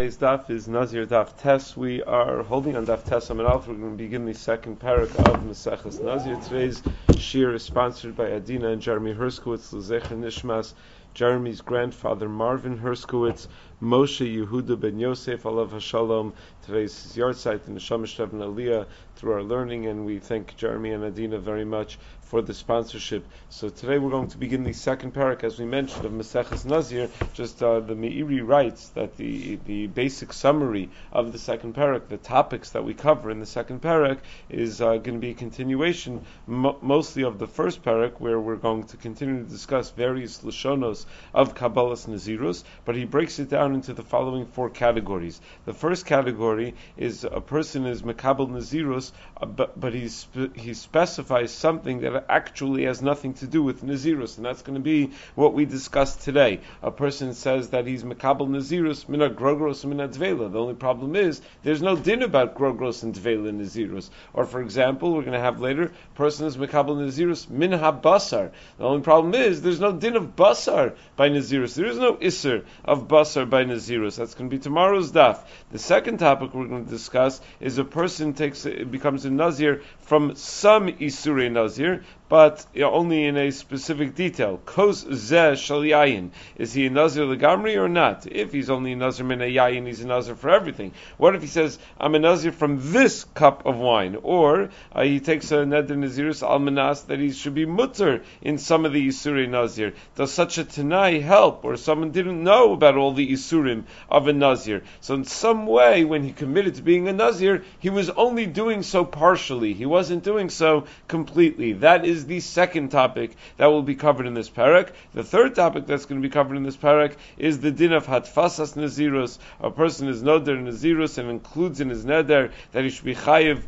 Today's daf is Nazir Daf Tes. We are holding on Daf Tes Amid Aleph. We're going to begin the second parak of Maseches Nazir. Today's shir is sponsored by Adina and Jeremy Herskowitz, Lezecher Nishmas, Jeremy's grandfather Marvin Herskowitz, Moshe Yehuda ben Yosef, Alav Hashalom. Today's yard site in the Shamash and Aliyah through our learning, and we thank Jeremy and Adina very much for the sponsorship. So today we're going to begin the second parak, as we mentioned, of Maseches Nazir. Just uh, the Meiri writes that the the basic summary of the second parak, the topics that we cover in the second parak, is uh, going to be a continuation, mo- mostly of the first parak, where we're going to continue to discuss various lashonos of Kabbalah's Nazirus. But he breaks it down into the following four categories. The first category is a person is Makabal Nazirus, uh, but, but he he specifies something that actually has nothing to do with Nazirus, and that's going to be what we discussed today. A person says that he's Makabal Nazirus, Mina Grogros, Mina Dvela. The only problem is there's no din about Grogros and Dvela Nazirus. Or, for example, we're going to have later, person is Makabal Nazirus, Min Basar. The only problem is there's no din of Basar by Nazirus. There is no Isser of Basar by Nazirus. That's going to be tomorrow's daf. The second topic we're going to discuss is a person takes becomes a Nazir from some Isurei Nazir, but you know, only in a specific detail. Kos zeh shal yayin. Is he a nazir legamri or not? If he's only a nazir min a yayin, he's a nazir for everything. What if he says, I'm a nazir from this cup of wine? Or uh, he takes a neder nazirus almanas that he should be mutter in some of the Isurei nazir. Does such a tanai help? Or someone didn't know about all the Isurim of a nazir. So in some way, when he committed to being a nazir, he was only doing so partially. He wasn't doing so completely. That is is the second topic that will be covered in this parak. The third topic that's going to be covered in this parak is the din of hatfasas nazirus. A person is noder nazirus and includes in his neder that he should be chayiv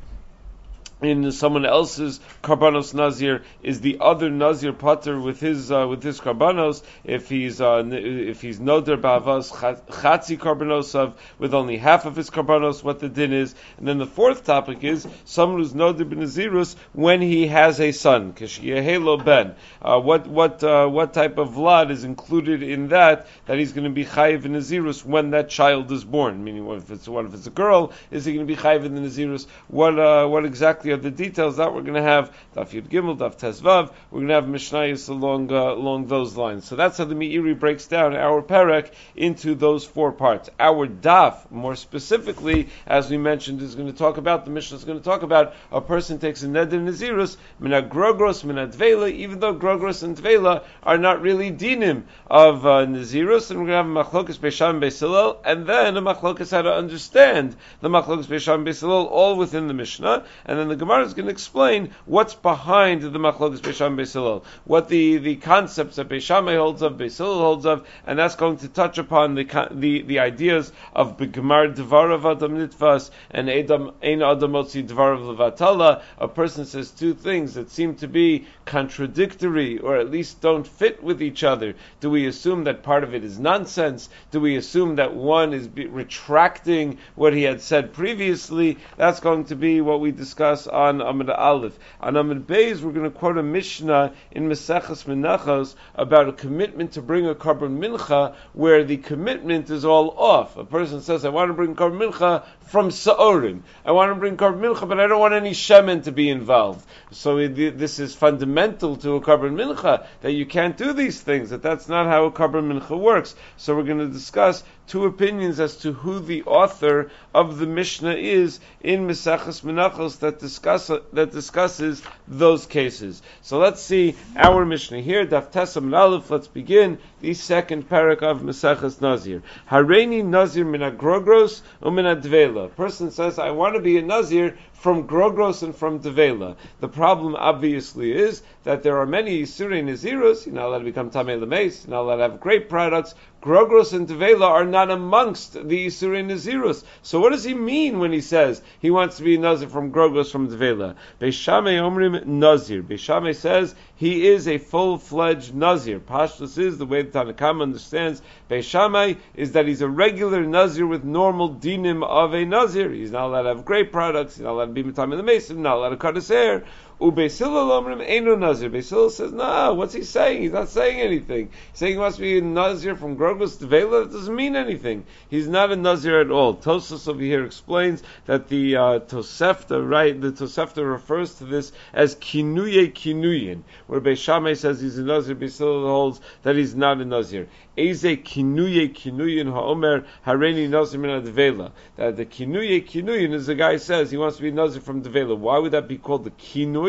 in someone else's karbanos nazir is the other nazir pater with his uh, with his karbanos if he's uh, if he's noder bavas chatzi karbanos of with only half of his karbanos what the din is. And then the fourth topic is someone who's noder benazirus when he has a son. Kishiyahelo ben. Uh, what what uh, what type of vlad is included in that that he's going to be chayiv in when that child is born? Meaning if it's what if it's a girl is he going to be chayiv in the nazirus? What uh, what exactly of the details that we're going to have Daf Yud Gimel, Daf Tezvav. We're going to have Mishnayos along uh, along those lines. So that's how the Meiri breaks down our Perek into those four parts. Our Daf, more specifically, as we mentioned, is going to talk about the Mishnah is going to talk about a person takes a neder nazirus mina grogros mina dvela, even though grogros and dvela are not really dinim of uh, nazirus, and we're going to have a machlokas beisham beisilel, and then a machlokas how to understand the machlokas beisham beisilel all within the Mishnah, and then the Gemara is going to explain what's behind the Machlokes Beisham Beisilil, what the, the concepts that Beishamay holds of, Beisilil holds of, and that's going to touch upon the the, the ideas of Begemar Devarav Adam Nitvas and Adam Ein Adam Otzi Devarav Levatala. A person says two things that seem to be contradictory, or at least don't fit with each other. Do we assume that part of it is nonsense? Do we assume that one is retracting what he had said previously? That's going to be what we discuss on Amid Aleph. On Amid Beis, we're going to quote a Mishnah in Meseches Menachos about a commitment to bring a carbon mincha where the commitment is all off. A person says, I want to bring carbon mincha from Sa'orim. I want to bring carbon mincha, but I don't want any shemen to be involved. So this is fundamental to a carbon mincha, that you can't do these things, that that's not how a carbon mincha works. So we're going to discuss two opinions as to who the author of the Mishnah is in Mesachas Menachos that discuss that discusses those cases. So let's see our Mishnah here, Daf Tesam Aleph. Let's begin the second parak of Mesachas Nazir. Hareini Nazir min agrogros umin advela. Person says, I want to be a Nazir from Grogros and from Devela. The problem obviously is that there are many Isurei Nazirus, you're not allowed to become Tamei Lemeis, you're not allowed to have great products. Grogros and Devela are not amongst the Isurei Nazirus. So what does he mean when he says he wants to be a Nazir from Grogros from Devela? Beishamei Omrim Nazir. Beishamei says he is a full-fledged Nazir. Pashtus is the way the Tanakam understands Beishamai is that he's a regular Nazir with normal dinim of a Nazir. He's not allowed to have great products, he's not allowed to be Matam in the Mason, not allowed to cut his hair. Nazir. Beisila says, no, what's he saying? He's not saying anything. He's saying he must be a nazir from Grogos to Vela. That doesn't mean anything. He's not a nazir at all. Tosos over here explains that the uh, Tosefta, right, the Tosefta refers to this as kinuye kinuyin, where Beishamay says he's a nazir, Beisila holds that he's not a nazir. Eze kinuye kinuyin ha'omer hareni nazir min advela. That the kinuye kinuyin is the guy says he wants to be a nazir from devela. Why would that be called the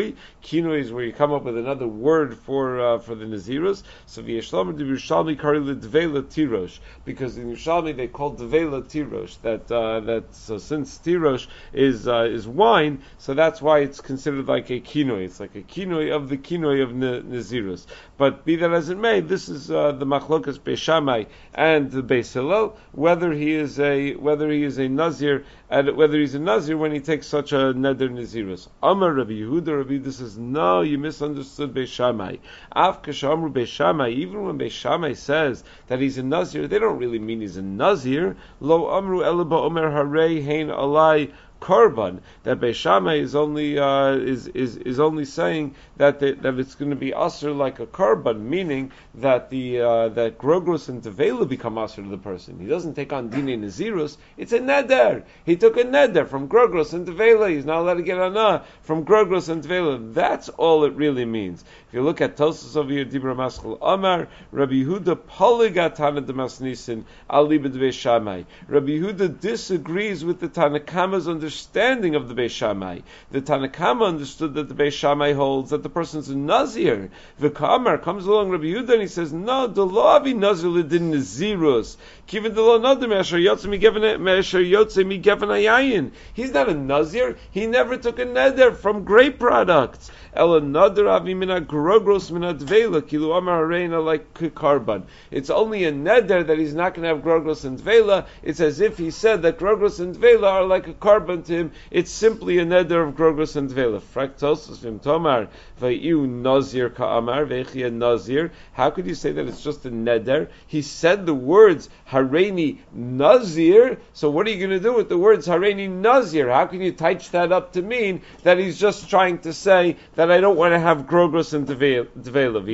kinui? Kinui is where you come up with another word for uh, for the nazirus. So v'yeshlam de Yerushalmi kari devela tirosh because in Yerushalmi they call devela tirosh. That uh, that so since tirosh is uh, is wine, so that's why it's considered like a kinui. It's like a kinui of the kinui of nazirus. But be that as it may, this is uh, the machlokas Beishamai and the Beis Hillel, whether he is a whether he is a nazir and whether he's a nazir when he takes such a neder nazirus. Amar Rabbi Yehuda, Rabbi Yehuda says, no, you misunderstood Beishamai. Af kashamru Beishamai, even when Beishamai says that he's a nazir, they don't really mean he's a nazir. Lo amru elaba omer harei hein alai korban that Beishama is only uh, is, is is only saying that the, that it's going to be usher like a korban, meaning that the uh, that grogros and tevela become usher to the person. He doesn't take on dine nazirus. It's a neder. He took a neder from grogros and tevela. He's not allowed to get anah from grogros and tevela. That's all it really means. If you look at Tosus over here, Dibra Maskal Amar, Rabbi Yehuda Poligatana Damasnisin Ali Shamai. Rabbi Yehuda disagrees with the Tanakama's understanding of the Beis Shammai. The Tanakama understood that the Beis Shammai holds that the person's a Nazir. The Kamar comes along Rabbi Yehuda and he says, No, the law of Nazir lidin Nazirus. Kivin the law another Mesher Yotze mi Mesher Yotze mi Ayin. He's not a Nazir. He never took a neder from grape products. Ela Nadir Avimina Grogros Minadvela Kilu Amar Reina like Karban. It's only a neder that he's not going to have Grogros and Dvela. It's as if he said that Grogros and Dvela are like a korban to him. It's simply a neder of Grogros and Dvela. Fraktosus Vim Tomar Vayu Nazir Ka'amar Vechia Nazir. How could you say that it's just a neder? He said the words Hareini Nazir. So what are you going to do with the words Hareini Nazir? How can you touch that up to mean that he's just trying to say that I don't want to have Grogros and Devela?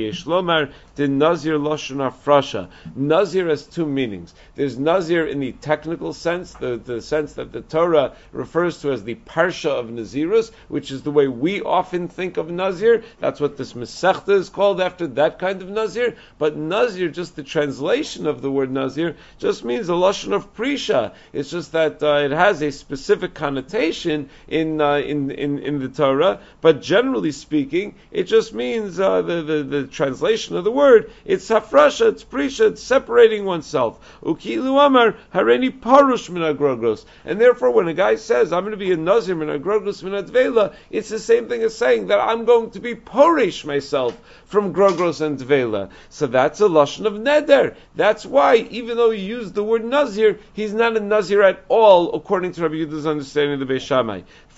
The Nazir Lashon Afrasha. Nazir has two meanings. There's Nazir in the technical sense, the, the sense that the Torah refers to as the Parsha of Nazirus, which is the way we often think of Nazir. That's what this Masechta is called after that kind of Nazir. But Nazir, just the translation of the word Nazir, just means a Lashon of Prisha. It's just that uh, it has a specific connotation in, uh, in, in, in the Torah, but generally speaking, it just means uh, the, the, the translation of the word word, it's hafrasha, it's prisha, it's separating oneself. Ukilu amar hareni parush minagrogros. And therefore, when a guy says, I'm going to be a nazir minagrogros minadvela, it's the same thing as saying that I'm going to be porish myself from grogros and dvela. So that's a lashon of neder. That's why, even though he used the word nazir, he's not a nazir at all, according to Rabbi Yehuda's understanding of the Beis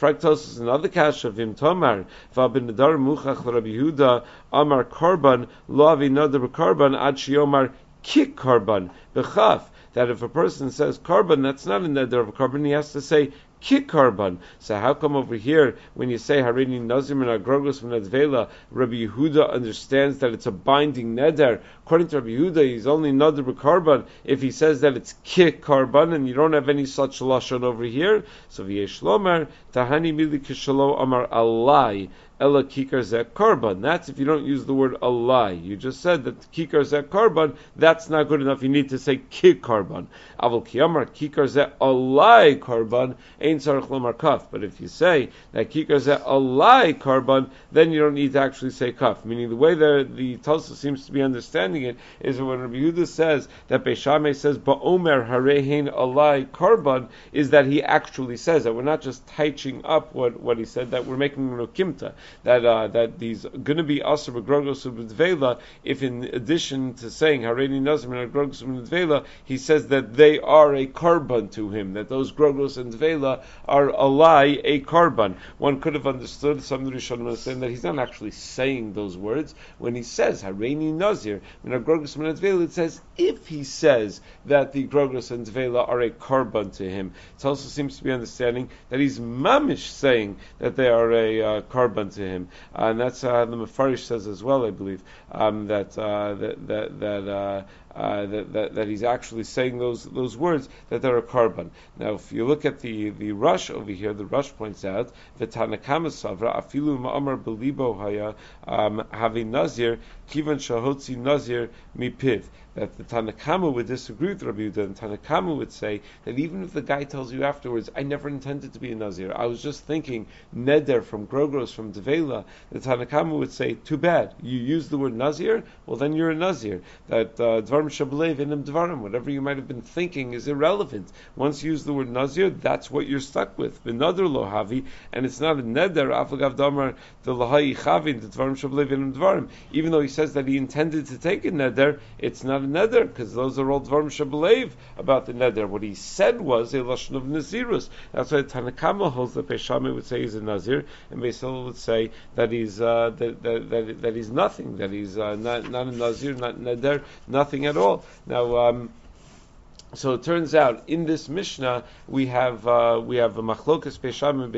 Fraktos is another kash of him tomar. V'abin nadar muchach Rabbi Yehuda amar korban lo avi nadar korban ad shiomar kik korban b'chaf. That if a person says korban, that's not a neder of a korban. He has to say kik korban. So how come over here when you say harini nazim and agrogos v'nadvela, Rabbi Yehuda understands that it's a binding neder. According to Rabbi Yehuda, he's only nadir korban if he says that it's kik korban, and you don't have any such lashon over here. So v'yesh lomer tahani mili kishalo amar alai. Ella kikar zek korban. That's if you don't use the word alai. You just said that kikar zek korban, that's not good enough. You need to say kik korban. Aval kiyamar kikar zek korban, ein sarach lomar kaf. But if you say that kikar zek alai korban, then you don't need to actually say kaf. Meaning the way that the Tulsa seems to be understanding it is when Rabbi Yehuda says that Beishame says ba'omer harehin alai korban, is that he actually says that we're not just touching up what, what he said, that we're making rokimta that uh, that these going to be aser b'grogos v'dvela if in addition to saying hareni nazim and grogos v'dvela he says that they are a korban to him that those grogos and Tvela are a lie, a korban. One could have understood some Rishonim saying that he's not actually saying those words when he says Hareini Nazir. In Grogros and Tvela, it says if he says that the Grogros and Tvela are a korban to him. It also seems to be understanding that he's mamish saying that they are a uh, korban to him, uh, and that's uh, the Mefarish says as well, I believe, um, that, uh, that that that. Uh, uh, that, that, that, he's actually saying those those words that they're a korban. Now, if you look at the the Rush over here, the Rush points out that Tanakama Savra afilu ma'amar belibo haya um, havi nazir kivan shahotzi nazir mipiv that the Tanakama would disagree with Rabbi Yehuda, and Tanakama would say that even if the guy tells you afterwards, I never intended to be a Nazir, I was just thinking Neder from Grogros, from Devela, the Tanakama would say, too bad, you use the word Nazir, well then you're a Nazir. That uh, Dvarim Shabalev Dvarim, whatever you might have been thinking is irrelevant. Once you use the word Nazir, that's what you're stuck with. V'nadr lohavi, and it's not a Neder, Afagav Damar, the Lahai Chavin, the Dvarim Shabalev Dvarim. Even though he says that he intended to take a Neder, it's not a neder because those are all dvarim shabalev about the neder. What he said was a lashon of nazirus. That's why Tanakama holds that Beishami would say he's a nazir, and Beisil would say that he's uh, that, that, that, that, he's nothing, that he's uh, not not a nazir, not neder, nothing at all. Now. Um, so it turns out in this Mishnah we have uh, we have a machlokas Beisham and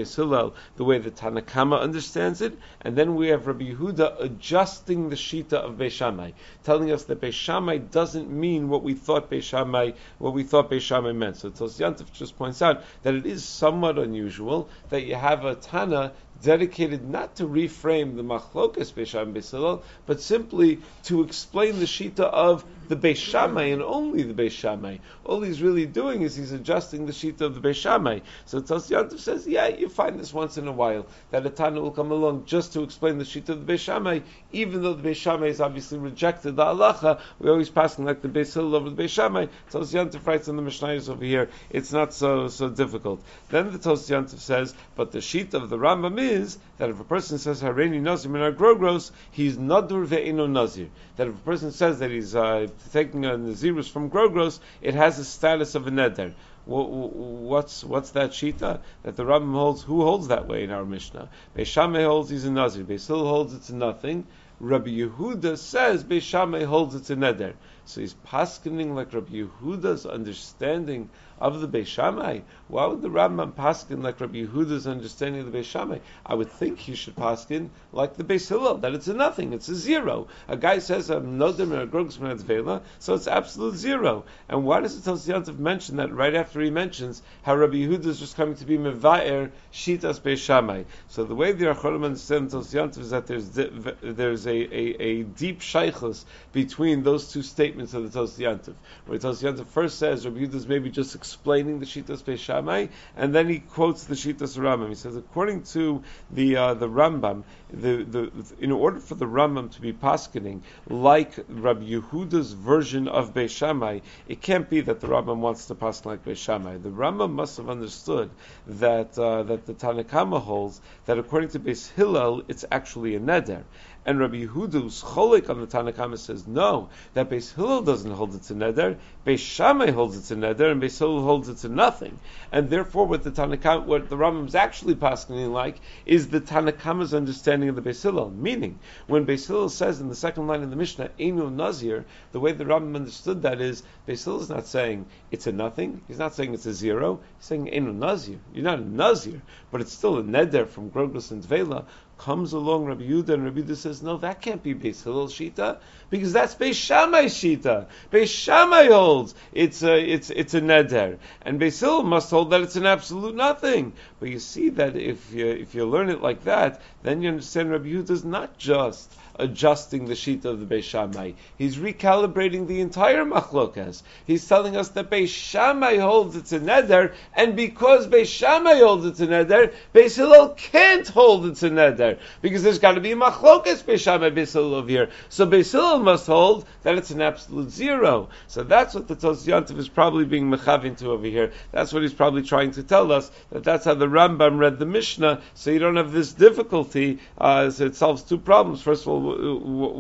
the way the Tanakama understands it, and then we have Rabbi Yehuda adjusting the shita of Beishamai, telling us that Beishamai doesn't mean what we thought Beishamai what we thought Beishamai meant. So Tos just points out that it is somewhat unusual that you have a Tana dedicated not to reframe the machlokas Beisham Beisilal, but simply to explain the shita of the Beishamai and only the Beishamai. All he's really doing is he's adjusting the shita of the Beishamai. So Tos says, yeah, you find this once in a while that a Tana will come along just to explain the shita of the Beishamai, even though the Beishamai has obviously rejected the halacha. We always passing like the Beisil over the Beishamai. Tos Yantif writes in the Mishnayos over here, it's not so so difficult. Then the Tos says, but the shita of the Rambam is that if a person says Hareini Nazir Minar Grogros, he's Nadur Ve'ino Nazir. That if a person says that he's uh, taking a Nazirus from Grogros, it has the status of a Neder. What's what's that shita that the Rambam holds? Who holds that way in our Mishnah? Beishameh holds he's a Nazir. Beisil holds it's nothing. Rabbi Yehuda says Beishameh holds it's a Neder. So he's paskening like Rabbi Yehuda's understanding of the Beis Shammai. Why would the Rambam paskin like Rabbi Yehuda's understanding of the Beis Shammai? I would think he should paskin like the Beis Hillel, that it's a nothing, it's a zero. A guy says, I'm nodim or grogs vela, so it's absolute zero. And why does the Tosiyantov mention that right after he mentions how Rabbi Yehuda is just coming to be mevaer shitas Beis Shammai? So the way the Achorim understand Tosiyantov is that there's there's a, a, a deep shaykhus between those two statements of the Tosiyantov. Where Tosiyantov first says Rabbi Yehuda is maybe just explaining the Shitas Beishamai, and then he quotes the Shitas Rambam. He says, according to the uh, the Rambam, the, the, in order for the Rambam to be paskening like Rabbi Yehuda's version of Beishamai, it can't be that the Rambam wants to pasken like Beishamai. The Rambam must have understood that uh, that the Tanakama holds that according to Beis Hillel, it's actually a neder. And Rabbi Yehuda's cholik on the Tanakama says no, that Beis Hillel doesn't hold it to neder, Beis Shammai holds it to neder, and Beis Hillel holds it to nothing. And therefore, what the Tanakama, what the Rambam is actually passing like is the Tanakama's understanding of the Beis Hillel. Meaning, when Beis Hillel says in the second line of the Mishnah, Enu Nazir, the way the Rambam understood that is, Beis Hillel is not saying it's a nothing. He's not saying it's a zero. He's saying Enu Nazir. You're not a Nazir, but it's still a neder from Grogos and Tvela comes along Rabbi Yudah, and Rabbi Yudah says, no, that can't be Beis Hillel Shita, because that's Beis Shammai Shita. Beis Shammai holds it's a, it's, it's a neder. And Beis Hillel must hold that it's an absolute nothing. But you see that if you, if you learn it like that, then you understand Rabbi Yehuda is not just adjusting the sheet of the Beis Shammai. He's recalibrating the entire machlokas. He's telling us that Beis Shammai holds it's a neder, and because Beis Shammai holds it's a neder, Beis can't hold it's a neder because there's got to be a machlokas Beis Shammai Beis Hillel over here. So Beis must hold that it's an absolute zero. So that's what the Tosyantiv is probably being mechavin to over here. That's what he's probably trying to tell us that that's how the Rambam read the Mishnah. So you don't have this difficulty. Uh, so it solves two problems. First of all,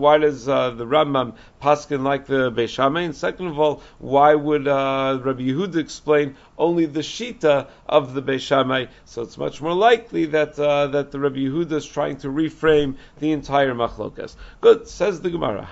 why does uh, the Rambam paskin like the Beishamay? And second of all, why would uh, Rabbi Yehuda explain only the shita of the Beishamay? So it's much more likely that uh, that the Rabbi Yehuda is trying to reframe the entire machlokas. Good, says the Gemara.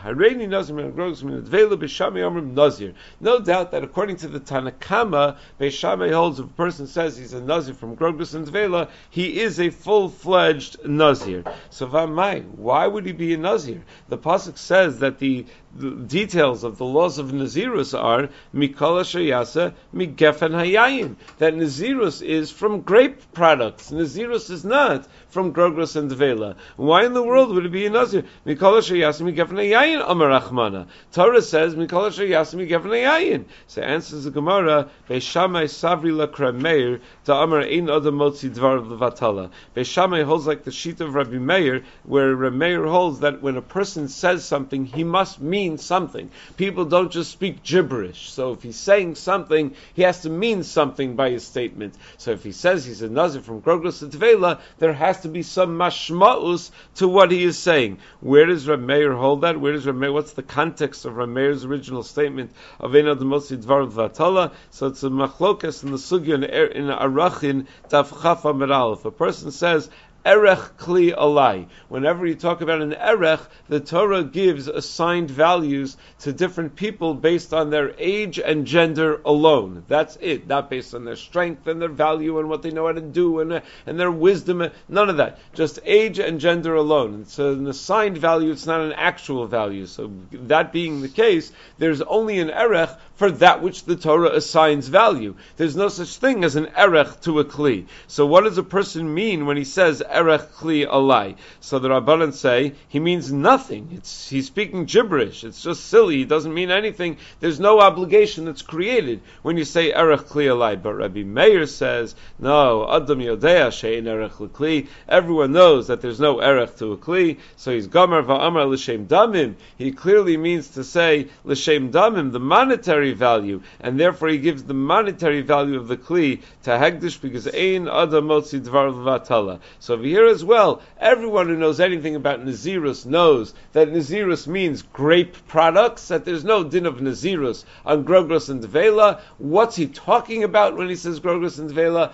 No doubt that according to the Tanakama, Beishamay holds if a person says he's a nazir from Grogus and Dvela, he is a full-fledged nazir. So Vamai, why would he be a nazir? The pasuk says that the details of the laws of Nazirus are Mikala Shayasa Migefen Hayayin. That Nazirus is from grape products. Nazirus is not from Grogros and Devela. Why in the world would it be a Nazir? Mikala Shayasa Migefen Hayayin Amar Rachmana. Torah says Mikala Shayasa Migefen Hayayin. So answers the Gemara, Beishamai Savri La Kremeir to Amar Ein Adam Motzi Dvar of Levatala. Beishamai holds like the sheet of Rabbi Meir, where Rabbi Meir holds that when a person says something, he must mean mean something. People don't just speak gibberish. So if he's saying something, he has to mean something by his statement. So if he says he's a nazir from Grogros to Tvela, there has to be some mashma'us to what he is saying. Where does Reb Meir hold that? Where does Reb Meir, what's the context of Reb Meir's original statement of Eina Demosi Dvar Vatala? So it's a machlokas in the sugya in, in Arachin Taf Meral. If a person says, Erech Kli Alai. Whenever you talk about an Erech, the Torah gives assigned values to different people based on their age and gender alone. That's it, not based on their strength and their value and what they know how to do and, and their wisdom. None of that. Just age and gender alone. It's an assigned value, it's not an actual value. So, that being the case, there's only an Erech for that which the Torah assigns value. There's no such thing as an Erech to a Kli. So, what does a person mean when he says erech kli alai. So the Rabbanan say he means nothing. It's he's speaking gibberish. It's just silly. He doesn't mean anything. There's no obligation that's created when you say erech kli alai. But Rabbi Meir says no. Adam yodea shein erech kli. Everyone knows that there's no erech to a kli. So he's gomer va'amar l'shem damim. He clearly means to say l'shem damim, the monetary value, and therefore he gives the monetary value of the kli to hegdish because ein adam motzi dvar vatala. So over here as well, everyone who knows anything about Nazirus knows that Nazirus means grape products, that there's no din of Nazirus on Grogros and Devela. What's he talking about when he says Grogros and Devela?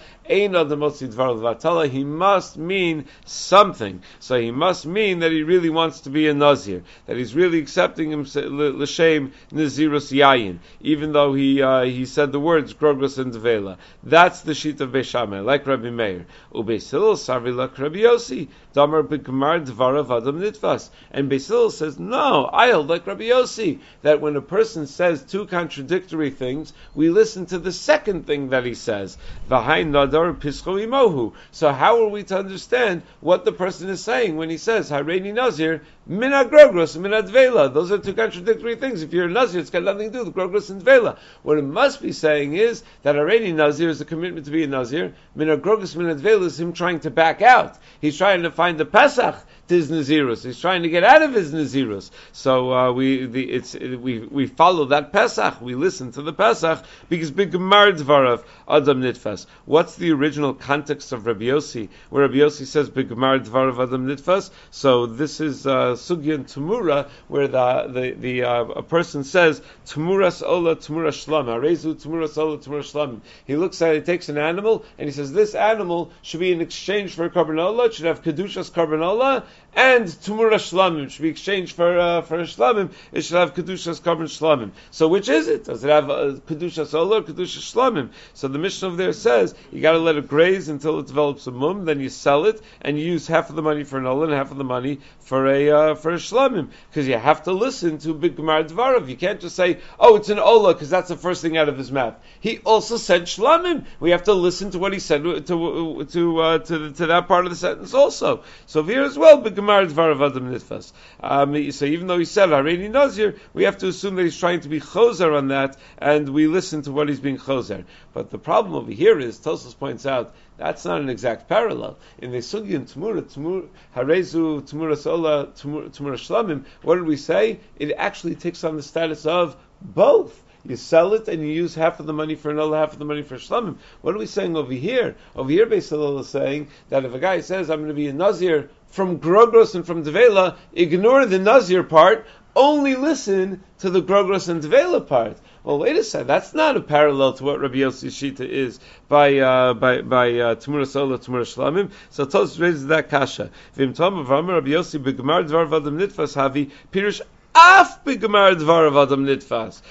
He must mean something. So he must mean that he really wants to be a Nazir, that he's really accepting him l'shem Nazirus Yayin, even though he uh, he said the words Grogros and Devela. That's the sheet of Beishameh, like Rabbi Meir. Ubesil Sarvila Rabbi Yossi, Damar B'Gemar Dvarav Adam Nitvas. And Basil says, no, I hold like Rabbi Yossi, that when a person says two contradictory things, we listen to the second thing that he says. V'hai Nadar Pischo Imohu. So how are we to understand what the person is saying when he says, Hareini Nazir, Mina Grogros, Mina Dvela. Those are two contradictory things. If you're a Nazir, it's got nothing to do with Grogros and Dvela. What it must be saying is that Hareini Nazir is a commitment to be a Nazir. Mina Grogros, Mina Dvela is him trying to back out. He's trying to find the Pesach his Nazirus. He's trying to get out of his Nazirus. So uh, we the, it's we we follow that Pesach. We listen to the Pesach because Bigmar Dvarav Adam Nitfas. What's the original context of Rabbi Yossi, where Rabbi Yossi says Bigmar Dvarav Adam Nitfas? So this is uh, Sugya and Tamura, where the the, the uh, a person says Tamuras Ola Tamura Shlam Arezu Tamuras Ola Tamura Shlam. He looks at it, he takes an animal, and he says this animal should be in exchange for a. It should have kedushas carbanola and Tumura Shlamim should be exchanged for uh, for Shlamim. It should have Kedushas Carbon Shlamim. So which is it? Does it have uh, Kedushas Ola or Kedushas Shlamim? So the mission over there says you got to let it graze until it develops a mum, then you sell it and you use half of the money for an Ola and half of the money for a uh, for a Shlamim because you have to listen to Big Gemara Dvarav. You can't just say, oh, it's an Ola because that's the first thing out of his mouth. He also said Shlamim. We have to listen to what he said to to to, uh, to, to that part of the sentence also. So here as well, Big Gemara Dvarav Adam Nitfas. Um, so even though he said Hareini Nazir, we have to assume that he's trying to be chozer on that, and we listen to what he's being chozer. But the problem over here is, Tosos points out, that's not an exact parallel. In the Sugyan Tmura, Tmura, Harezu, Tmura Sola, Tmura Shlamim, what did we say? It actually takes on the status of both. You sell it and you use half of the money for another half of the money for shlamim. What are we saying over here? Over here, Beisalil is saying that if a guy says, I'm going to be a Nazir from Grogros and from Devela, ignore the Nazir part, only listen to the Grogros and Devela part. Well, wait a second. That's not a parallel to what Rabbi Yossi Shita is by uh, by by uh, Tamura Sola Tamura Shlamim. So Tos raises that kasha. Vim Tom of Rabbi Yossi begemar dvar vadam nitfas havi pirush af begemar dvar nitfas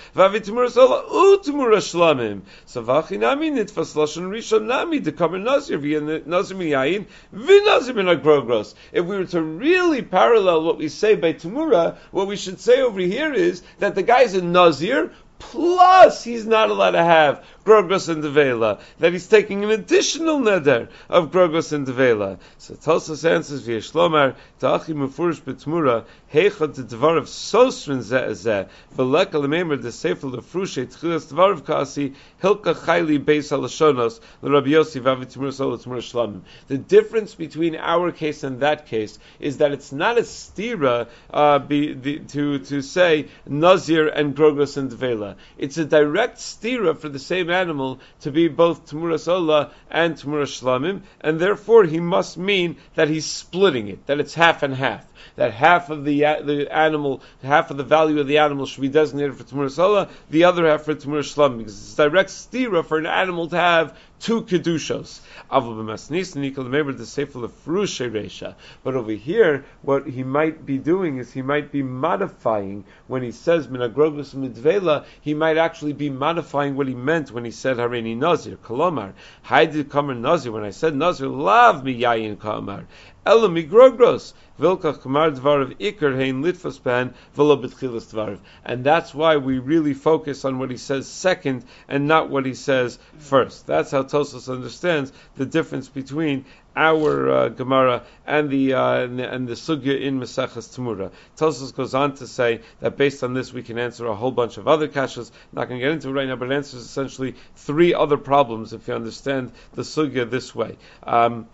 Sola u Tamura Shlamim. So nitfas lashon rishon nami nazir nazir. If we were to really parallel what we say by Tamura, what we should say over here is that the guy's a nazir plus he's not allowed to have Grogos and Devela, that he's taking an additional neder of Grogos and Devela. So Tosos answers via Shlomar, Ta'achi Mufurish Betmura, Heichot the Dvar of Sosrin Zeh Veleka Lememer the Sefer Lefrushe, Tchilas Dvar of Kasi, Hilka Chayli Beis Halashonos, the Rabbi Yossi Vavi Tmura Sol Tmura Shlamim. The difference between our case and that case is that it's not a stira uh, be, the, to, to say Nazir and Grogos and Devela. It's a direct stira for the same animal to be both Tmuras Olah and Tmuras Shlamim, and therefore he must mean that he's splitting it, that it's half and half. That half of the uh, the animal, half of the value of the animal should be designated for Tmuras Olah, the other half for Tmuras Shlamim, because it's a direct stira for an animal to have two kedushos. But over here, what he might be doing is he might be modifying when he says minagrogos midvela. He might actually be modifying what he meant when he said harini nazir. Kolomar, haidid kamer nazir. When I said nazir, love mi yayin kamar. And that's why we really focus on what he says second and not what he says first. That's how Tosos understands the difference between our uh, Gemara and the, uh, and the, and the sugya in Maseches Tamura. Tosos goes on to say that based on this we can answer a whole bunch of other kashas. Not going to get into it right now, but it answers essentially three other problems if you understand the sugya this way. Um,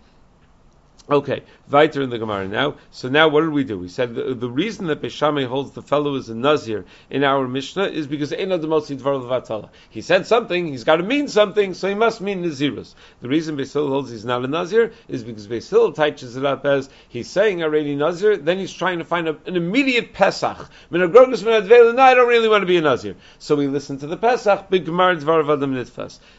Okay, weiter in the Gemara now. So now what did we do? We said the, the reason that Beishamay holds the fellow is a Nazir in our Mishnah is because Eina Demosi Dvar Levatala. He said something, he's got to mean something, so he must mean Nazirus. The reason Beisil holds he's not a Nazir is because Beisil touches it up as he's saying already Nazir, then he's trying to find a, an immediate Pesach. No, I don't really want to be a Nazir. So we listen to the Pesach, Big Gemara Dvar.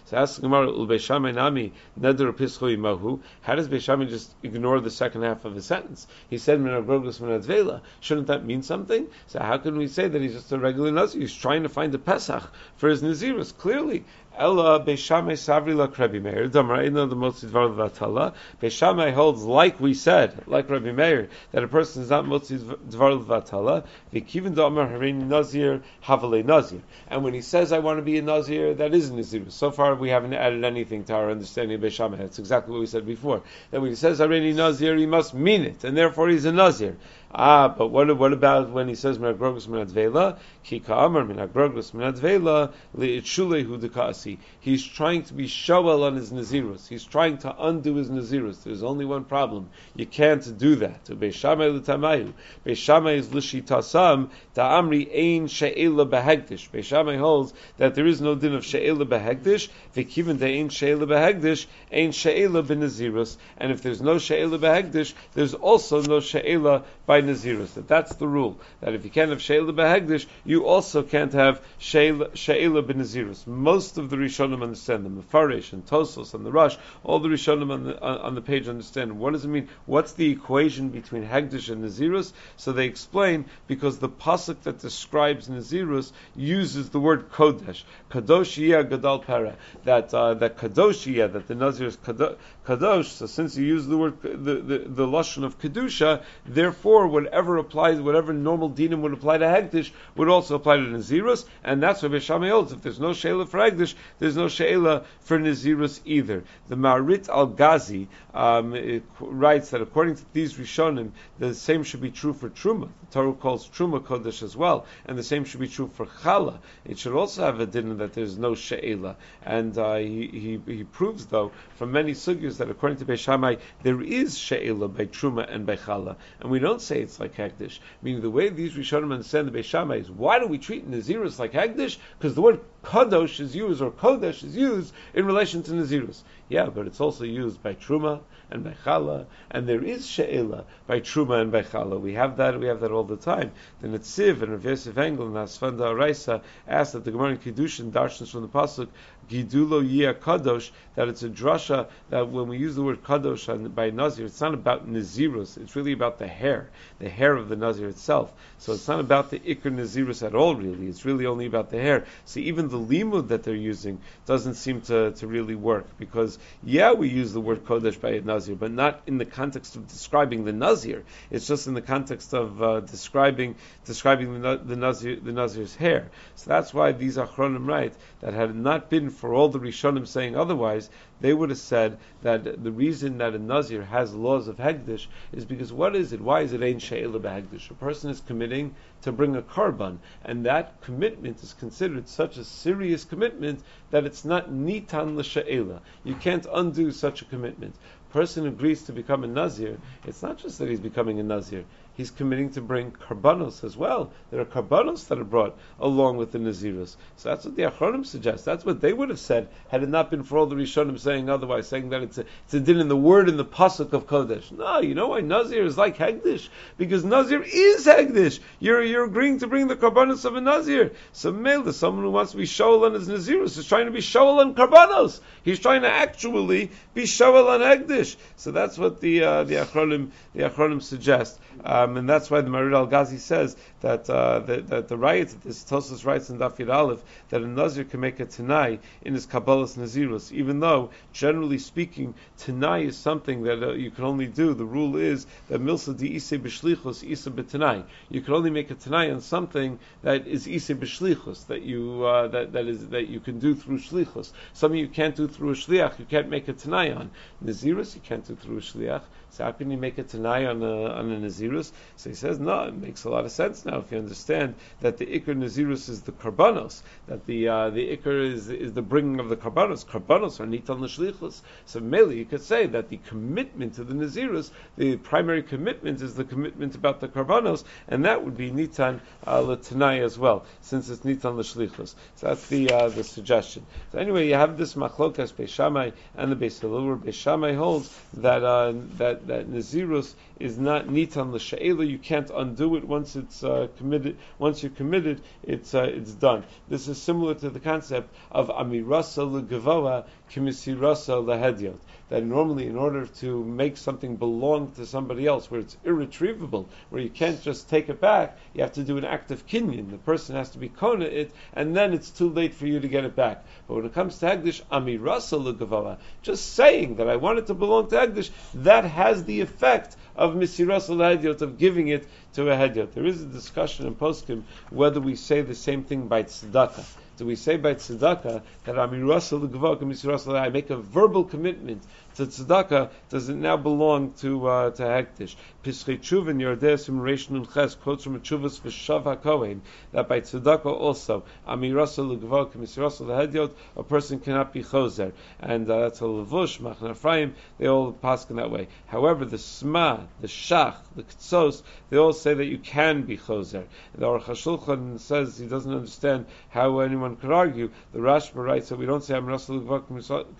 So ask Gemara, Neder Imahu. How does Beishamay just ignore the second half of his sentence. He said Minagrogos Minadvela. Shouldn't that mean something? So how can we say that he's just a regular Nazir? He's trying to find a Pesach for his Nazirus. Clearly, Ella Beishamai Savri La Krebi Meir, Damraina the Motzi Dvar Vatala. Beishamai holds, like we said, like Rabbi Meir, that a person is not Motzi Dvar Vatala, Vikivin Damar Harini Nazir, Havale Nazir. And when he says, I want to be a Nazir, that is a Nazir. So far, we haven't added anything to our understanding of Beishamai. That's exactly what we said before. That when he says Harini Nazir, he must mean it, and therefore he's a Nazir. Ah, but what, what about when he says Minagrogos Minadvela? Ki ka'amar Minagrogos Minadvela li'itshulehu dekasi. He's trying to be shoel on his Nazirus. He's trying to undo his Nazirus. There's only one problem. You can't do that. Beishamay l'tamayu. Beishamay is l'shitasam ta'amri ein she'ela behegdish. Beishamay holds that there is no din of she'ela behegdish. V'kiven de'ein she'ela behegdish, ein she'ela benazirus. And if there's no she'ela behegdish, there's also no she'ela by Nazirus. That that's the rule. That if you can't have Sheila Behegdish, you also can't have Sheila Benazirus. Most of the Rishonim understand the Mefarish and Tosos and the Rush. All the Rishonim on the, on the page understand what does it mean? What's the equation between Hegdish and Nazirus? So they explain because the pasuk that describes Nazirus uses the word Kodesh. Kadosh Gadal Para. That uh, that Kadosh that the Nazir is Kadosh. So since you use the word the the, the lashon of kedusha, therefore whatever applies, whatever normal dinim would apply to Hegdish would also apply to Nazirus, and that's Beishamay holds. If there's no Sheila for Hegdish, there's no Sheila for Nazirus either. The Maharit Algazi um, writes that according to these Rishonim, the same should be true for Truma. The Torah calls Truma Kodesh as well, and the same should be true for Chala. It should also have a din that there's no Sheila, and uh, he, he, he proves though from many sugyas that according to Beishamai there is Sheila by Truma and by Chala, and we don't say it's like Hegdish. Meaning the way these Rishonim understand the Beishamai is why do we treat Nazirus like Hegdish? Because the word kadosh is used or kodesh is used in relation to Nazirus. Yeah, but it's also used by Truma and by Chala, and there is She'ela by Truma and by Chala. We have that, we have that all the time. The Netziv and Rav Yosef Engel and Asvan D'Oraisa asked that the Gemara in Kiddushin darshans from the Pasuk, Gidulo Yia Kadosh, that it's a drasha that when we use the word Kadosh by Nazir, it's not about Nazirus, it's really about the hair, the hair of the Nazir itself. So it's not about the Iker Nazirus at all, really. It's really only about the hair. So even the limud that they're using doesn't seem to, to really work because, yeah, we use the word Kodesh by a Nazir, but not in the context of describing the Nazir. It's just in the context of uh, describing describing the, the Nazir the Nazir's hair. So that's why these Achronim write that had not been for all the Rishonim saying otherwise, they would have said that the reason that a Nazir has laws of Hegdish is because what is it? Why is it Ein She'ela Behegdish? A person is committing to bring a korban, and that commitment is considered such a serious commitment that it's not Nitan L'She'ela. You can't undo such a commitment. Person agrees to become a Nazir, it's not just that he's becoming a Nazir, he's committing to bring karbanos as well. There are karbanos that are brought along with the nazirus. So that's what the Achronim suggest. That's what they would have said had it not been for all the Rishonim saying otherwise, saying that it's a, it's a din in the word in the pasuk of Kodesh. No, you know why Nazir is like Hegdish? Because Nazir is Hegdish. You're, you're agreeing to bring the karbanos of a Nazir. So Mela, someone who wants to be Shoel on his Nazirus is trying to be Shoel on karbanos. He's trying to actually be Shoel on Hegdish. So that's what the, uh, the Achronim, the Achronim suggest. Um, and that's why the Maharit Algazi says that, uh, that, that the riot, this Tosus writes in Dafir Aleph, that a Nazir can make a Tanai in his Kabbalah's Nazirus, even though, generally speaking, Tanai is something that uh, you can only do. The rule is that Milsa di Ise B'Shlichus, Ise B'Tanai. You can only make a Tanai on something that is Ise B'Shlichus, that you, uh, that, that is, that you can do through Shlichus. Something you can't do through a Shliach, you can't make a Tanai on. Nazirus, you can't do through a Shliach. So how can you make a Tanai on a, on a Nazirus? So he says, no, it makes a lot of sense now if you understand that the Iker Nazirus is the Karbanos, that the uh, the Iker is, is the bringing of the Karbanos. Karbanos are Nital Nashlichus. So mainly you could say that the commitment to the Nazirus, the primary commitment is the commitment about the Karbanos, and that would be Nitan uh, as well, since it's Nitan Nashlichus. So that's the uh, the suggestion. So anyway, you have this Machlokas Beishamai and the Beis Hillel, Beishamai holds that uh, that that Nazirus is not nitan l'she'ela. You can't undo it once it's uh, committed. Once you're committed, it's uh, it's done. This is similar to the concept of amirasa legavoa kimisirasa lehedyot. That normally, in order to make something belong to somebody else, where it's irretrievable, where you can't just take it back, you have to do an act of kinyan. The person has to be kona it, and then it's too late for you to get it back. But when it comes to Hegdish, amirasa legavoa, just saying that I want it to belong to Hegdish, that has the effect of Misiras al of giving it to a Hediot. There is a discussion in Poskim whether we say the same thing by Tzedakah. Do we say by tzedakah that I make a verbal commitment to tzedakah? Does it now belong to uh, to hektish? Pischei Chuvin Yordei Simration and Ches quotes from a Chuvas V'Shav HaKohen that by tzedakah also Amirasa L'Gvok Misirasa L'Hediot a person cannot be choser, and uh, that's a Levush Machna Ephraim. They all pass in that way. However, the Sma, the Shach, the Ktsos, they all say that you can be choser. The Aruch HaShulchan says he doesn't understand how anyone could argue. The Rashba writes that we don't say Amirasa L'Gvok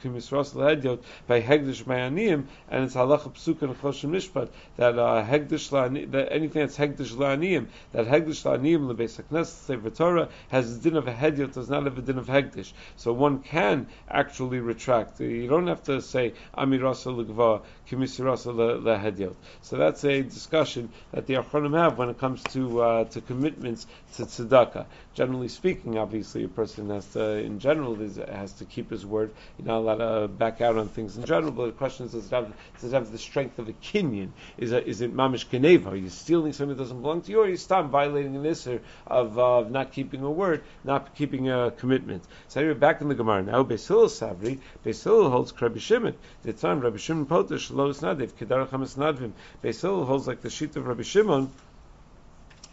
Misirasa L'Hediot by Hegdish Mayanim, and it's Halacha Psuka and Choshen Mishpat that uh, Hegdish that anything that's Hegdish La'aniyim, that Hegdish La'aniyim Lebeis HaKnesset Sefer Torah has a din of a Hediot, does not have a din of Hegdish. So one can actually retract. You don't have to say Amirasa L'Gva Kimisirasa L'Hediot. So that's a discussion that the Achronim have when it comes to uh, to commitments to tzedakah. Generally speaking, obviously, a person has to, in general, has to keep his word. You're not allowed to back out on things in general. But the question is, does it have, does it have the strength of a kinyan? Is is mamish keneva? Are you stealing something that doesn't belong to you, or are you stop violating an isser of uh, not keeping a word, not keeping a commitment? So anyway, back in the Gemara now. Beis Hillel Savri, Beis Hillel holds Rabbi Shimon. The time Rabbi Shimon Potish Lo Snadev Kedar Chamas Nadvim. Beis Hillel holds like the sheet of Rabbi Shimon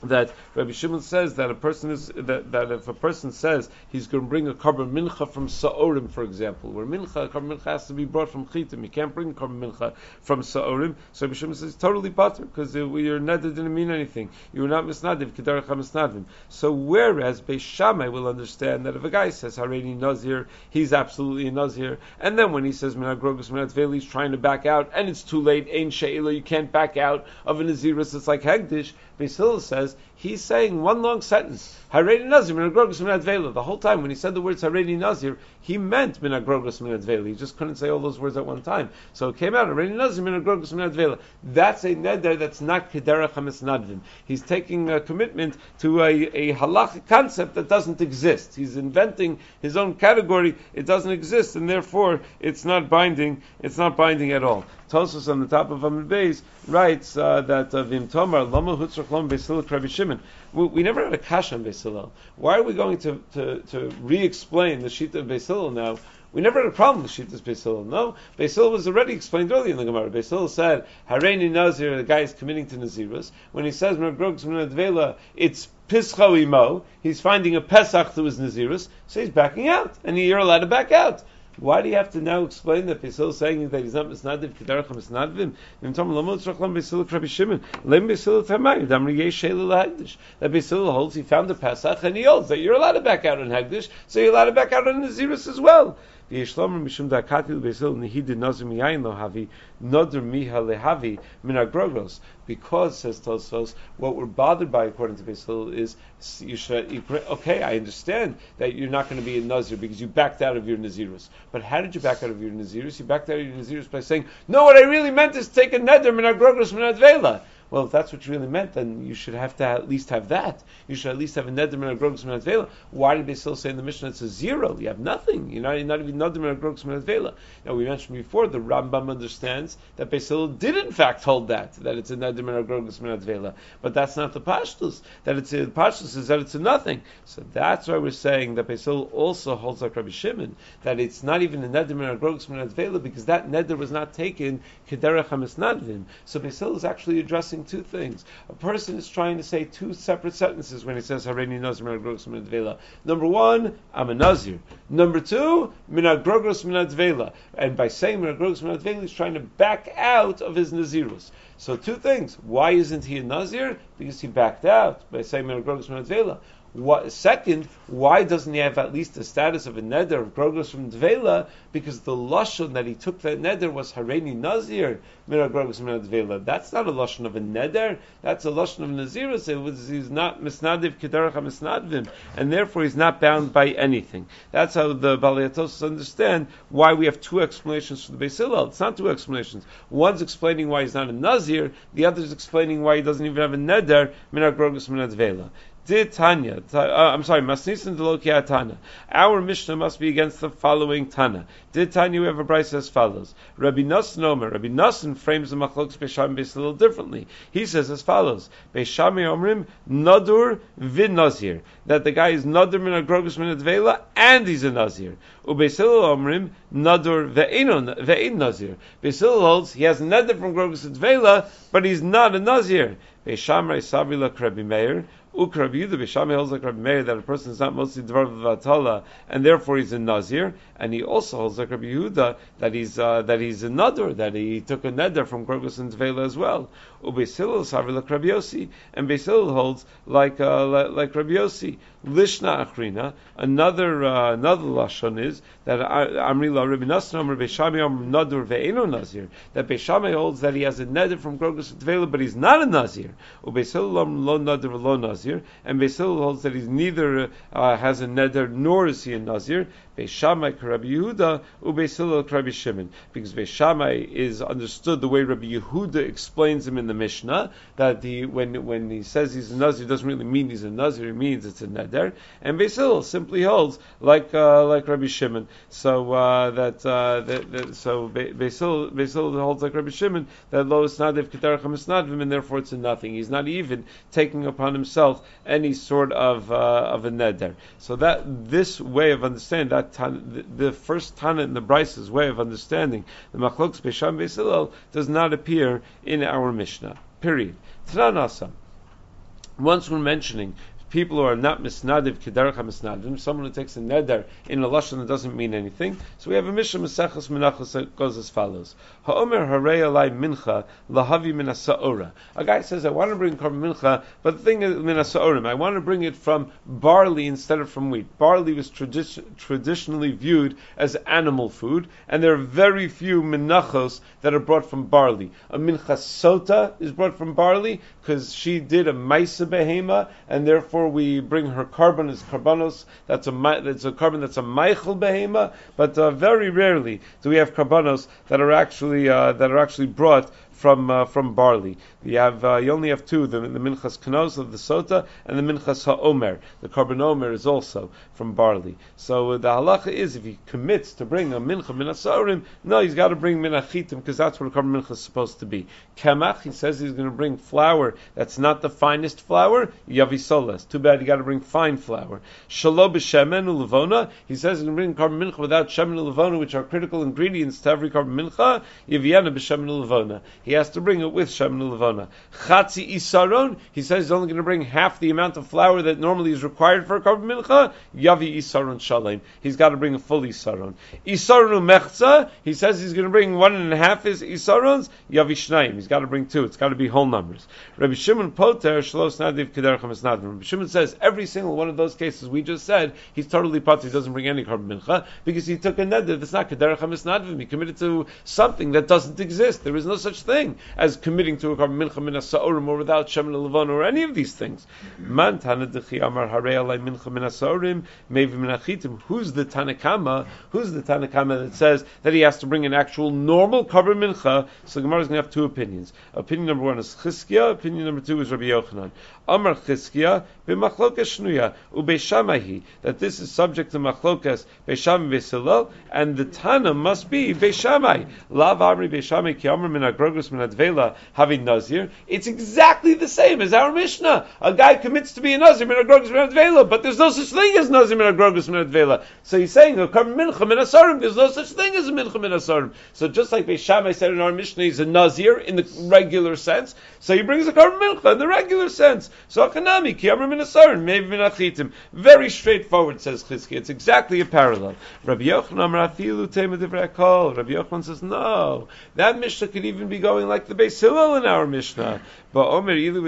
that Rabbi Shimon says that a person is that, that if a person says he's going to bring a carbon mincha from Sa'orim, for example, where mincha carbon mincha has to be brought from chitim, you can't bring carbon mincha from Sa'orim. So Rabbi Shimon says totally butter because your neder didn't mean anything. You were not misnadiv kedarach misnadivim. So whereas Beis Shammai will understand that if a guy says Hareini Nazir, he's absolutely a Nazir, and then when he says Minagrogus Minatveli, he's trying to back out, and it's too late. Ain Sheila, you can't back out of a Nazirus. It's like Hegdish. Beis says was, he's saying one long sentence. Haredi Nazir minagrogos minadvela. The whole time when he said the words Haredi Nazir, he meant minagrogos minadvela. He just couldn't say all those words at one time. So it came out Haredi Nazir minagrogos minadvela. That's a neder that's not kedera chamis nadvim. He's taking a commitment to a, a halachic concept that doesn't exist. He's inventing his own category. It doesn't exist, and therefore it's not binding. It's not binding at all. Tosos on the top of Amid Beis writes uh, that uh, Vim Tomar Lama Hutzrach Rabbi Shimon. We, we, never had a kash on Beisil. Why are we going to, to, to re-explain the sheet of Beisil now? We never had a problem with Shittas Beisil. No, Beisil was already explained earlier in the Gemara. Beisil said, Hareini Nazir, the guy is committing to Nazirus. When he says, Advela, it's Pischo Imo, he's finding a Pesach to his Nazirus, so he's backing out, and you're allowed to back out. Why do you have to now explain that Beisil saying that he's not misnadiv kedarach misnadivim? Im tom lamot tzrach Beisil Rabbi Shimon lem Beisil tamay damri yesh hagdish. That Beisil holds he found the Pesach and he holds that you're allowed to back out on hagdish, so you're allowed to back out on Nazirus as well. Yeshlomer mishum dakati Beisil nehidid nazir lo havi miha lehavi. Because says Tosfos, what we're bothered by according to Beisil is you should okay. I understand that you're not going to be a nazir because you backed out of your nazirus. But how did you back out of your nazirus? You backed out of your nazirus by saying, "No, what I really meant is take a neder min agrogos min advela." Well, if that's what you really meant, then you should have to at least have that. You should at least have a neder min agrogos min advela. Why did they still say in the Mishnah it's a zero? You have nothing. You're not, you're not even neder min agrogos min advela. Now we mentioned before the Rambam understands that Beisil did in fact hold that that it's a neder min agrogos min advela, but that's not the pashtus. That it's a pashtus is that it's a nothing. So that's why we're saying that Beisil also holds like Rabbi Shimon that it's not even a neder min agrogos min advela because that neder was not taken. So Beisil is actually addressing two things. A person is trying to say two separate sentences when he says Hareini Nazir Minagrogos Minadvela. Number one, I'm a Nazir. Number two, Minagrogos Minadvela. And by saying Minagrogos Minadvela, he's trying to back out of his Nazirus. So two things. Why isn't he a Nazir? Because he backed out by saying Minagrogos Minadvela. What, second, why doesn't he have at least the status of a neder of grogos from Dvela? Because the lashon that he took that neder was Hareni Nazir Mira grogos from Dvela. That's not a lashon of a neder. That's a lashon of Nazirus. It was he's not misnadiv kedarach misnadvim, and therefore he's not bound by anything. That's how the Baliatos understand why we have two explanations for the Beis Hillel. It's not two explanations. One's explaining why he's not a Nazir. The other is explaining why he doesn't even have a neder Mira grogos from Dvela. Did Tanya, uh, I'm sorry, Masnisin Delokia Tana. Our Mishnah must be against the following Tana. Did Tanya we have a price as follows? Rabbi Nassan Omer, Rabbi Nassan frames the Machloks Beisham a little differently. He says as follows: Beishami Omrim Nadur Vin Nazir. That the guy is Nadur Min Agrogus Min Advela and he's a Nazir. Ubeisil Omrim Nadur Ve'in Nazir. Beisil holds he has Nadur from Grogus Advela, but he's not a Nazir. Beishamrei Savila Krebi Meir. Ukrab Yehuda Bishami holds like Rabbi Meir that a person is not mostly Dvar Vatala and therefore he's a Nazir, and he also holds like Rabbi Yehuda that he's uh, that he's a Nadur, that he took a Neder from Krogus and Tvela as well. Ubesilil Savi like Rabbi Yossi, and Besilil holds like uh, like Rabbi Yossi. Lishna Achrina, another uh, another lashon is that Amri La Rabbi Nassim Rabbi Shami Nadur Ve'eno Nazir. That Beishami holds that he has a neder from Krogus Tvela, but he's not a Nazir. Ubesilil Lo Nadur Lo Nazir, and Beisil holds that he's neither uh, has a neder nor is he a Nazir. Beishamai Rabbi Yehuda, Ubeisil Rabbi Shimon. Because Beishamai is understood the way Rabbi Yehuda explains him in the Mishnah, that he, when, when he says he's a Nazir, doesn't really mean he's a Nazir, he means it's a Neder. And Beisil simply holds like, uh, like Rabbi Shimon. So, uh, that, uh, that, that, so Beisil, Beisil holds like Rabbi Shimon, that Lo Kedarach HaMisnadvim, and therefore it's a nothing. He's not even taking upon himself any sort of, uh, of a Neder. So that, this way of understanding that Tana, the, the, first Tana in the Braisa's way of understanding the Machloks Besham Beisilel does not appear in our Mishnah. Period. Tananasa. once we're mentioning people who are not misnadiv kederach misnadivim, someone who takes a neder in a lashon that doesn't mean anything. So we have a mishnah mesechus menachos that goes as follows: Ha'omer harei alai mincha lahavi min A guy says, "I want to bring korban mincha, but the thing is min I want to bring it from barley instead of from wheat. Barley was tradi- traditionally viewed as animal food, and there are very few minachos that are brought from barley. A mincha sota is brought from barley because she did a maisa behema, and therefore we bring her korban as karbanos. That's a that's a korban that's a meichel behema, but uh, very rarely do we have karbanos that are actually uh, that are actually brought from uh, from barley. You have uh, you only have two: the, the minchas knos of the sota and the minchas haomer. The korban omer is also from barley. So uh, the halacha is if he commits to bring a mincha minasorim, no, he's got to bring minachitim because that's what a korban mincha is supposed to be. Kemach, he says he's going to bring flour that's not the finest flour. Yavisolas. Too bad you got to bring fine flour. Shalo b'shemen ulevona. He says he's going to bring korban mincha without shemen ulevona, which are critical ingredients to every korban mincha. Yaviana b'shemen ulevona. He has to bring it with shemen ulevona. Chatzi isaron. He says he's only going to bring half the amount of flour that normally is required for a korban mincha. Yavi isaron shalem. He's got to bring a full isaron. Isaron mechza. He says he's going to bring one and a half his isarons. Yavi shnaim. He's got to bring two. It's got to be whole numbers. Rabbi Shimon Poter shlos nadiv kederchem esnadim. Rabbi Shimon says every single one of those cases we just said he's totally potter. He doesn't bring any korban mincha because he took a neder that's not kederchem esnadim. He committed to something that doesn't exist. There is no such thing as committing to a korban mincha min or without shemen levon or any of these things. Man tana dechi amar harei alay mincha min maybe menachitim. Who's the Tanakama? Who's the Tanakama that says that he has to bring an actual normal korban mincha? So Gemara is going to have two opinions. Opinion number one is Chizkiah. Opinion number two is Rabbi Yochanan. Amar Chizkiah b'machlokas shnuya ubeishamahi that this is subject to machlokas beisham v'silal and the Tana must be beishamai lav amri beishamai ki amr min agrogos min advela having nazir. It's exactly the same as our Mishnah. A guy commits to be a nazir min agrogos min advela, but there's no such thing as nazir min agrogos min advela. So he's saying mincha min asarim. There's no such thing as a mincha min asarim. So just like beishamai said in our Mishnah, he's a nazir in the regular sense. So he brings a korban mincha in the regular sense. So Akanami, Kiyamar Minasarin, maybe Minachitim. Very straightforward, says Chizki. It's exactly a parallel. Rabbi Yochanan Rafilu Tema. Rabbi Yochanan says, no, that Mishnah could even be going like the Beis Hillel in our Mishnah. But Omer Ilu.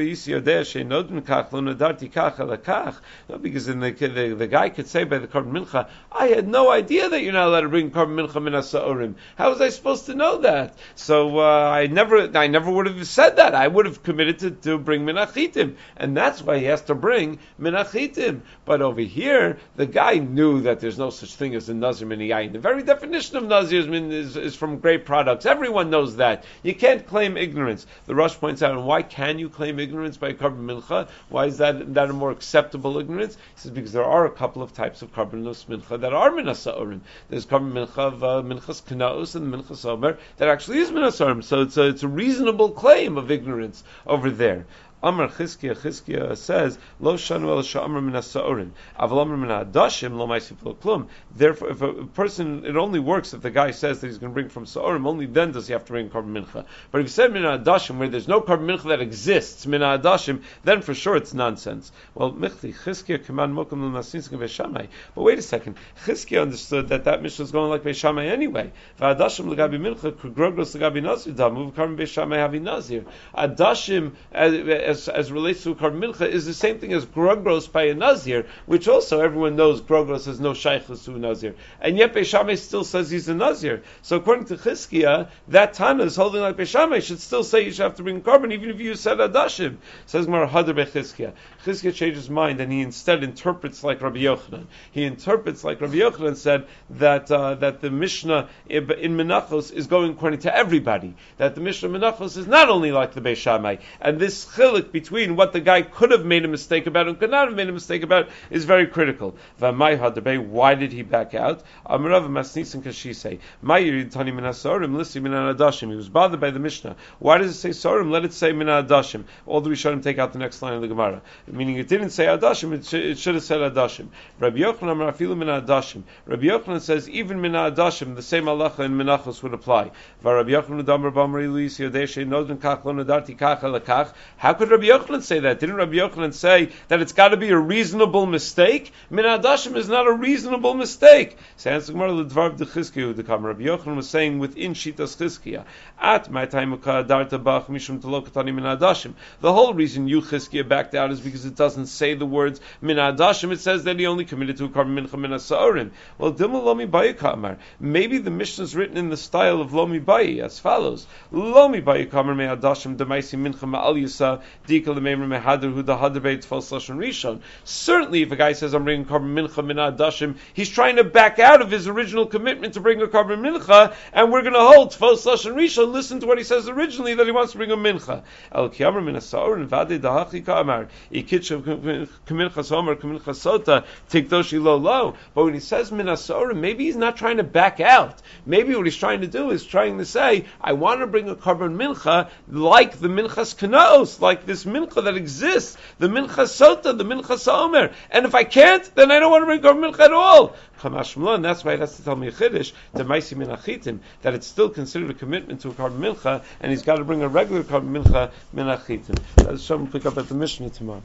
No, because then the, the, the guy could say by the Korban Mincha, I had no idea that you're not allowed to bring Korban Mincha Minasa Orim. How was I supposed to know that? So uh, I never, I never would have said that. I would have committed to, to bring Minachitim and that's why he has to bring minachitim. But over here, the guy knew that there's no such thing as a nazir minayin. The very definition of nazir is, is, from great products. Everyone knows that. You can't claim ignorance. The Rosh points out, and why can you claim ignorance by korban mincha? Why is that that a more acceptable ignorance? He says because there are a couple of types of korban mincha that are minasa There's korban mincha of uh, minchas knaus and minchas omer that actually is minasa So it's a, it's a reasonable claim of ignorance over there. Amar Chizkiah, Chizkiah says, Lo shanu el sha'amr min ha'sa'orin, aval amr min ha'adashim lo ma'isif lo klum. Therefore, if a person, it only works if the guy says that he's going to bring from sa'orim, only then does he have to bring korban mincha. But if he said min ha'adashim, where there's no korban mincha that exists, min ha'adashim, then for sure it's nonsense. Well, Michli, Chizkiah command mokum l'nasinsk Beishamai. But wait a second, Chizkiah understood that that Mishnah is going like Beishamai anyway. V'adashim l'gabi mincha, grogros l'gabi nazir, da, move korban Beishamai havi nazir. Adashim, as, as, as relates to Korban Mincha is the same thing as Grogros by a Nazir, which also everyone knows Grogros has no Shaykhus to a Nazir. And yet Beishamai still says he's a Nazir. So according to Chizkiah, that Tana is holding like Beishamai should still say you should have to bring Korban even if you said Adashim. Says Mar Hadar Bechizkiah. Chizkiah changed his mind and he instead interprets like Rabbi Yochanan. He interprets like Rabbi Yochanan said that uh, that the Mishnah in Menachos is going according to everybody. That the Mishnah Menachos is not only like the Beishamai. And this chilik between what the guy could have made a mistake about and could not have made a mistake about is very critical. Why did he back out? He was bothered by the Mishnah. Why does it say Sorim? Let it say Mina Adashim. All the Rishonim take out the next line of the Gemara. Meaning it didn't say Adashim, it, sh- it should have said Adashim. Rabbi Yochanan Rafilu Mina Adashim. Rabbi Yochanan says even Mina Adashim, the same halacha in Menachos would apply. How could could Rabbi Yochanan say that? Didn't Rabbi Yochanan say that it's got to be a reasonable mistake? Min adashim is not a reasonable mistake. The Rabbi Yochanan was saying within Shitas Chizkiya, at my time darta bach mishum telokatani min adashim. The whole reason you Chizkiya backed out is because it doesn't say the words min adashim. It says that he only committed to a korban mincha min asaorim. Well, dimul lomi bayi Maybe the Mishnah is written in the style of lomi bayi as follows: Lomi bayi kamar me adashim demaisi mincha ma'al yisa Certainly, if a guy says I'm bringing korban mincha min adashim, he's trying to back out of his original commitment to bring a korban mincha, and we're going to hold tfal lashon rishon. Listen to what he says originally that he wants to bring a mincha. El kiyamar min asaorim vade dahachi kamar ikitchav kamincha somer kamincha sota tikdoshi lo lo. But when he says min maybe he's not trying to back out. Maybe what he's trying to do is trying to say, I want to bring a carbon mincha like the minchas kanaos, like this mincha that exists, the mincha sota, the mincha somer. And if I can't, then I don't want to bring korban mincha at all. And that's why it has to tell me a chiddush, the maisi that it's still considered a commitment to a korban mincha, and he's got to bring a regular korban mincha minachitim. Let's show him pick up at the Mishnah tomorrow.